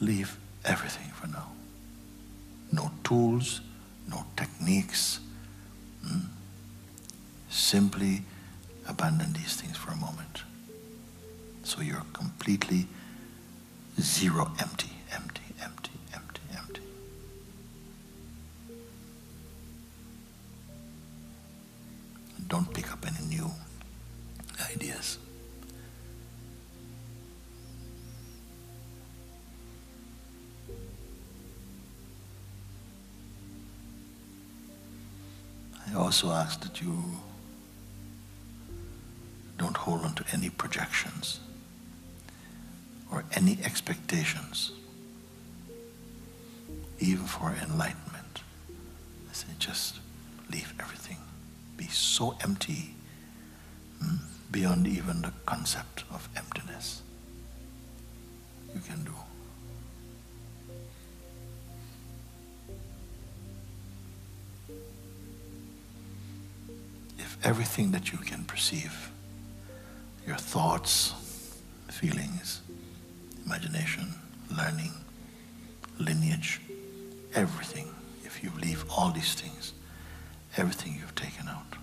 leave everything for now. No tools, no techniques. Hmm? Simply abandon these things for a moment. So you're completely zero empty, I also ask that you don't hold on to any projections or any expectations, even for enlightenment. I say, just leave everything. Be so empty hmm, beyond even the concept of emptiness. Everything that you can perceive, your thoughts, feelings, imagination, learning, lineage, everything, if you leave all these things, everything you've taken out,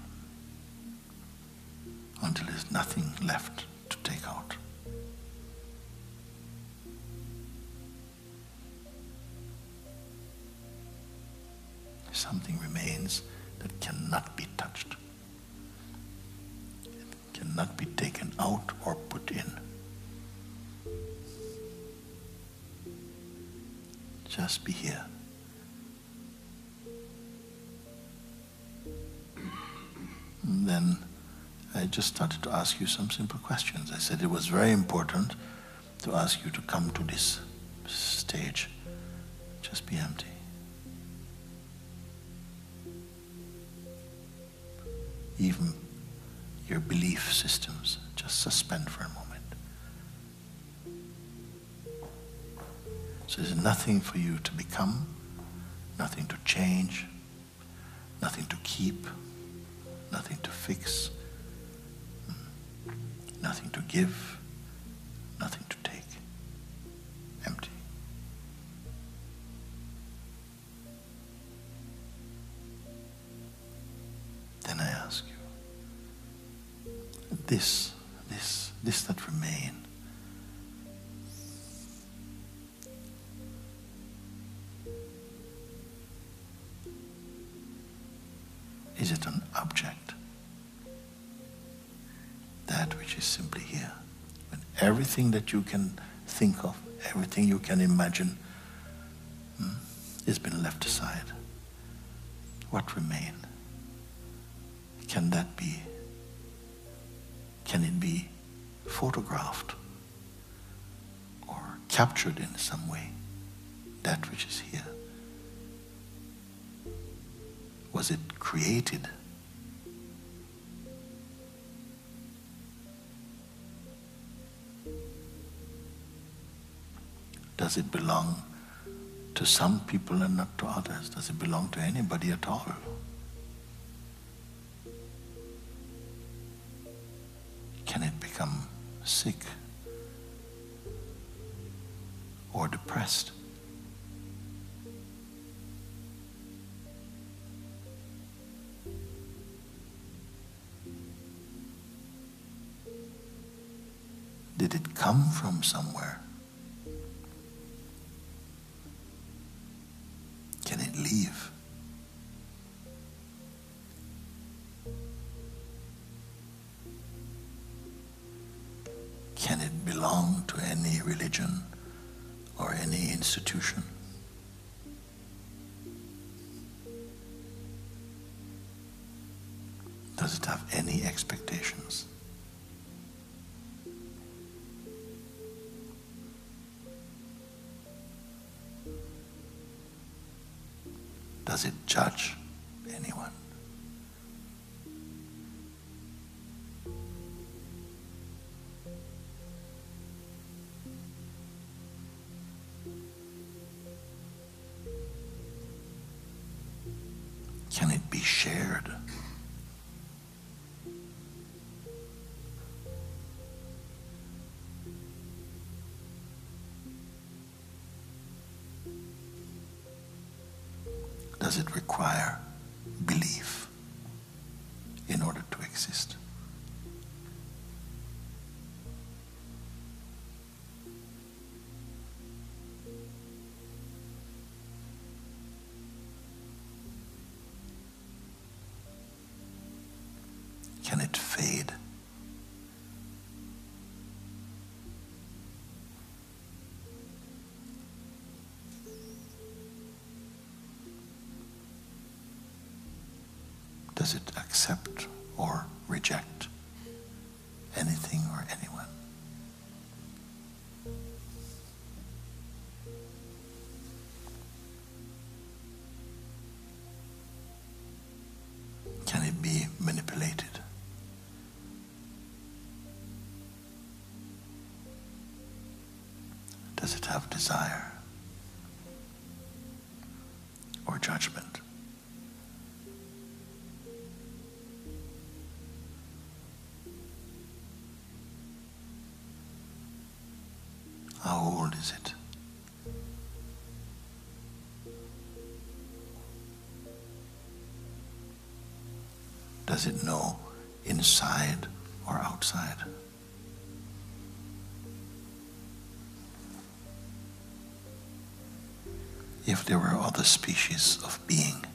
until there's nothing left to take out. Something remains that cannot be touched, cannot be taken out or put in. Just be here. And then I just started to ask you some simple questions. I said it was very important to ask you to come to this stage. Just be empty. Even your belief systems, just suspend for a moment. So there's nothing for you to become, nothing to change, nothing to keep, nothing to fix, nothing to give, this, this, this that remain, is it an object? That which is simply here. When everything that you can think of, everything you can imagine, That which is here. Was it created? Does it belong to some people and not to others? Does it belong to anybody at all? Can it become sick or depressed? Come from somewhere? Can it leave? Can it belong to any religion or any institution? Does it judge anyone? Can it be shared? Does it require belief in order to exist? Can it fade? Does it accept or reject anything or anyone? How old is it? Does it know inside or outside? If there were other species of being,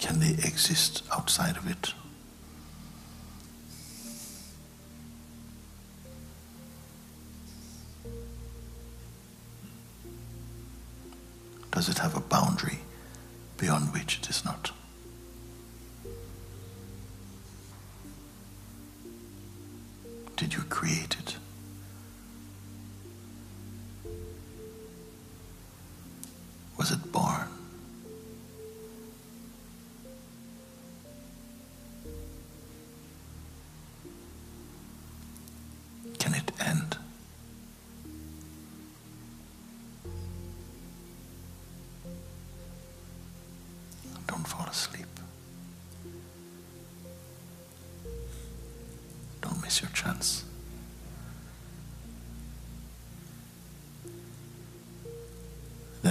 can they exist outside of it? Does it have a boundary beyond which it is not? Did you create it?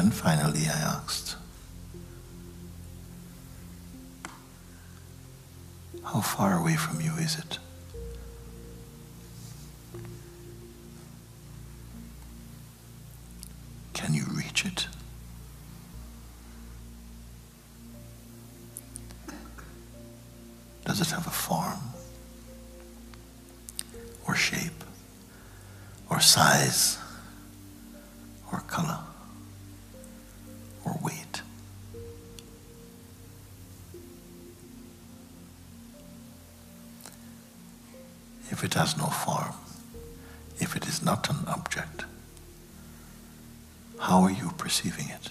Then finally I asked, How far away from you is it? Has no form, if it is not an object, how are you perceiving it?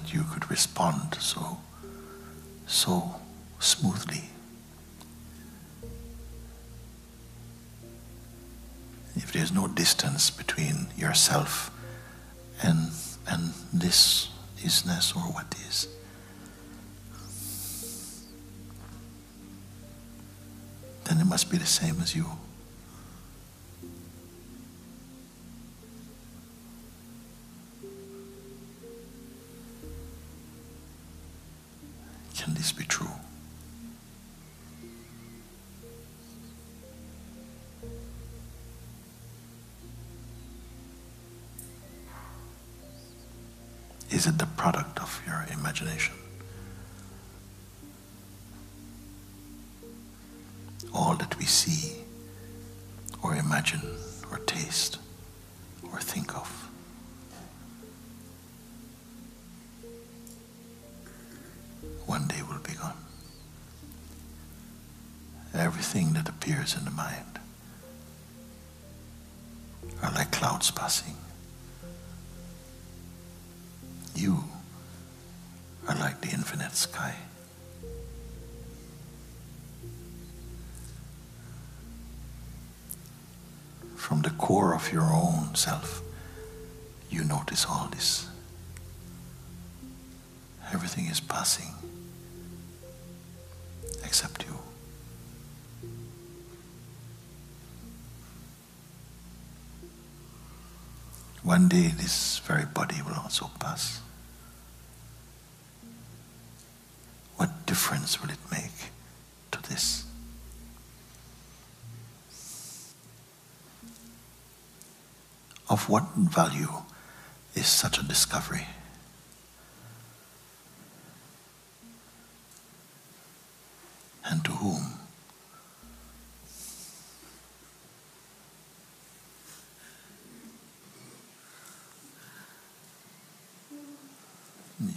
That you could respond so, so smoothly. If there's no distance between yourself and and this isness or what is. Then it must be the same as you. Is it the product of your imagination? All that we see, or imagine, or taste, or think of. One day will be gone. Everything that appears in the mind are like clouds passing You are like the infinite sky. From the core of your own self, you notice all this. Everything is passing except you. One day this very body will also pass. What difference will it make to this? Of what value is such a discovery? And to whom?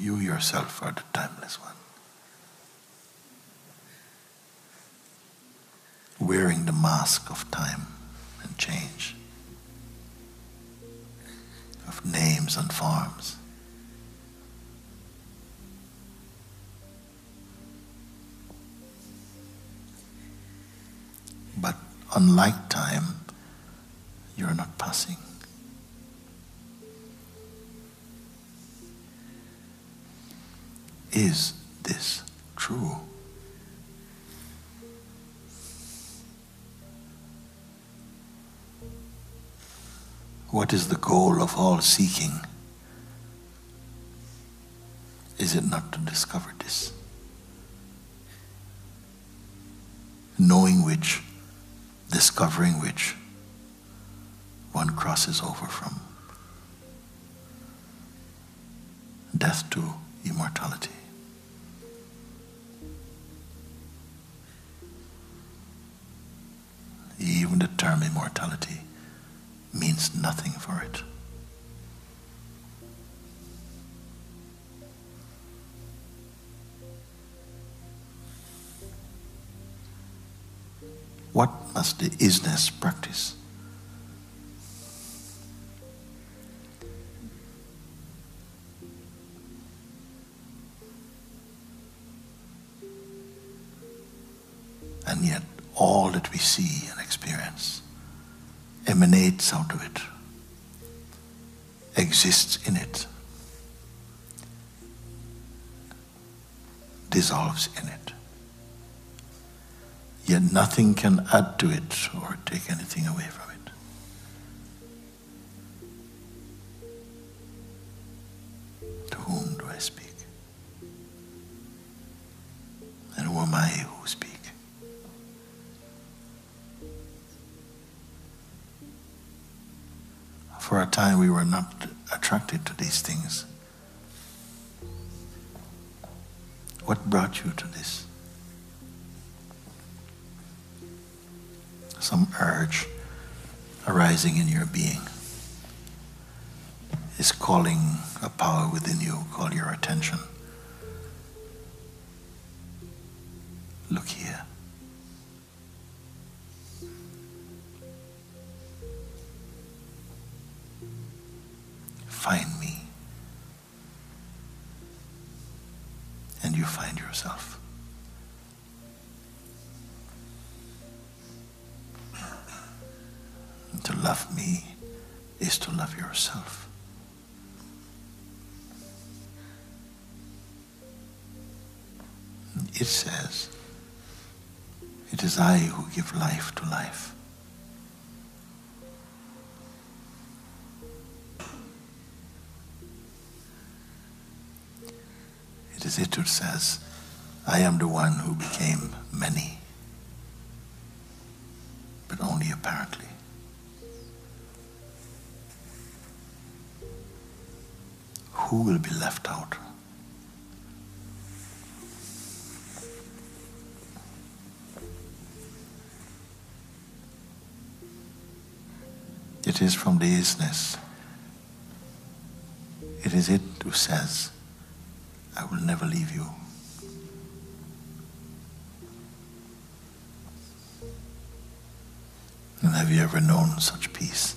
You yourself are the timeless one. Wearing the mask of time and change, of names and forms. But unlike time, you're not passing. Is this true? What is the goal of all seeking? Is it not to discover this? Knowing which, discovering which, one crosses over from death to immortality. Even the term immortality means nothing for it. What must the isness practice? And yet, all that we see and experience emanates out of it, exists in it, dissolves in it. Yet nothing can add to it or take anything away from it. For a time, we were not attracted to these things. What brought you to this? Some urge arising in your being is calling a power within you, call your attention. Look here. To love me is to love yourself. It says, It is I who give life to life. It is it who says, I am the one who became many, will be left out? It is from the isness. It is it who says, I will never leave you. And have you ever known such peace?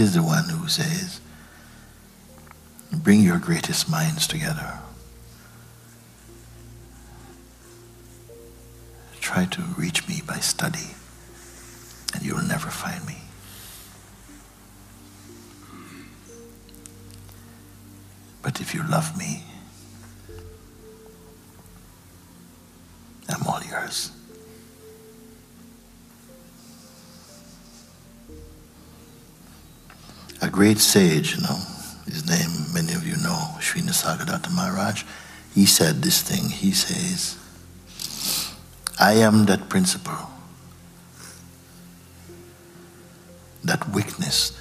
Is the one who says, Bring your greatest minds together. Try to reach me by study, and you'll never find me. But if you love me, I'm all yours. Great sage, you know, his name many of you know, Sri Nisargadatta Maharaj, he said this thing. He says, I am that principle, that witness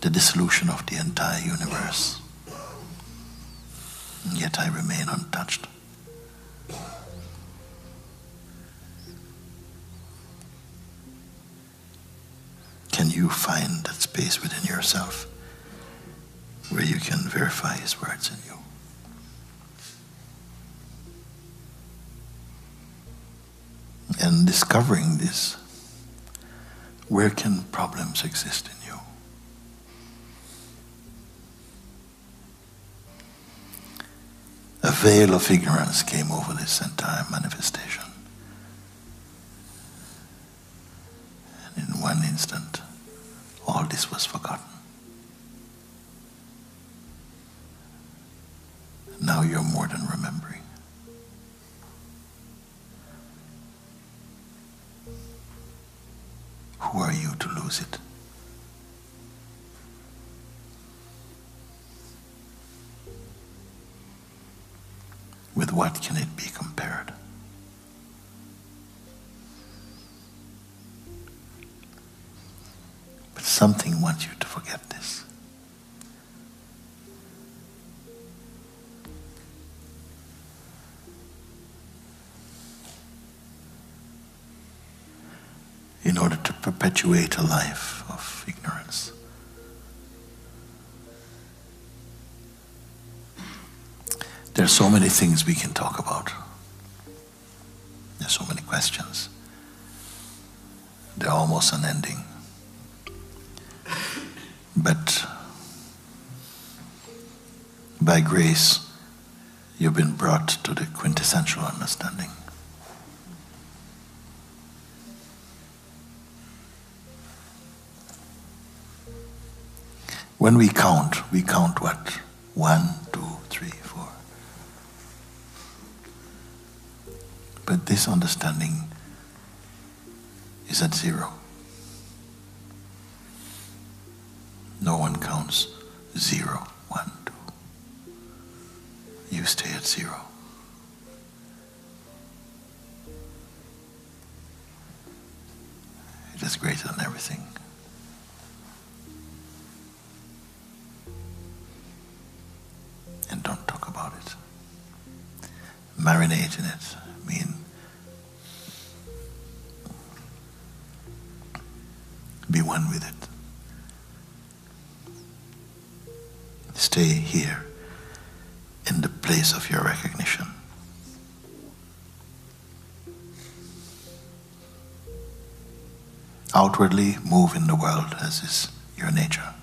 the dissolution of the entire universe. And yet I remain untouched. You find that space within yourself where you can verify his words in you? And discovering this, where can problems exist in you? A veil of ignorance came over this entire manifestation. And in one instant, this was forgotten. Now you're more than remembering. Who are you to lose it? With what can it be compared? Something wants you to forget this. In order to perpetuate a life of ignorance. There are so many things we can talk about. There are so many questions. They're almost unending. But by grace, you've been brought to the quintessential understanding. When we count, we count what? One, two, three, four. But this understanding is at zero. Zero, one, two. You stay at zero. It is greater than everything. And don't talk about it. Marinate in it. Stay here in the place of your recognition. Outwardly move in the world as is your nature.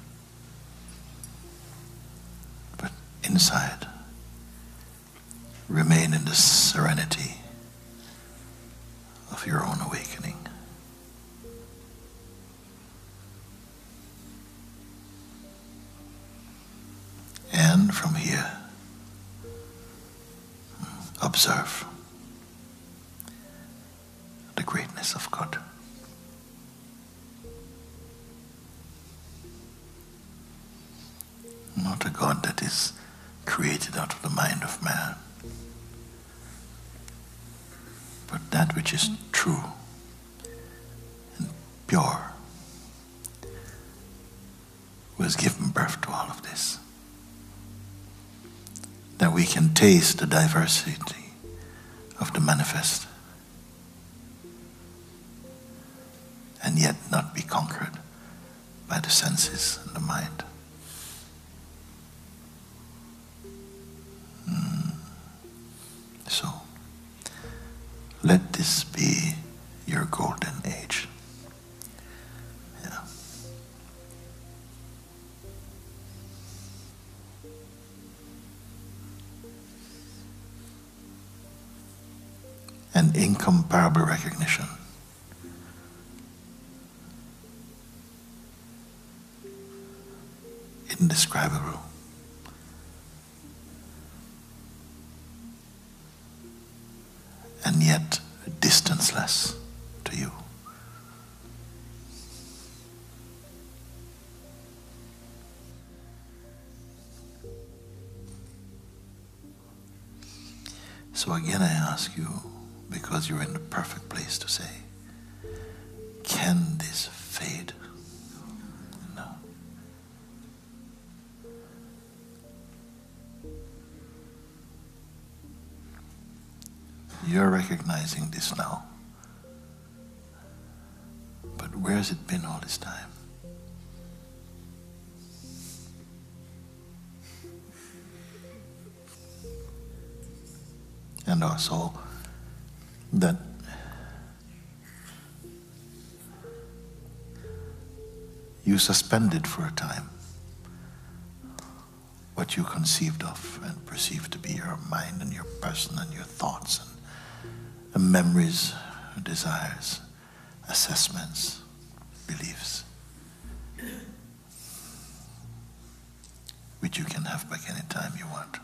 But inside, remain in the serenity observe the greatness of God. Not a God that is created out of the mind of man, but that which is true and pure, who has given birth to all of this that we can taste the diversity of the manifest. And yet not incomparable recognition. Indescribable. And yet distanceless to you. So again, I ask you, because you're in the perfect place to say, can this fade? No. You're recognizing this now. But where has it been all this time? and also that you suspended for a time what you conceived of and perceived to be your mind and your person and your thoughts and, and memories, desires, assessments, beliefs, which you can have back any time you want.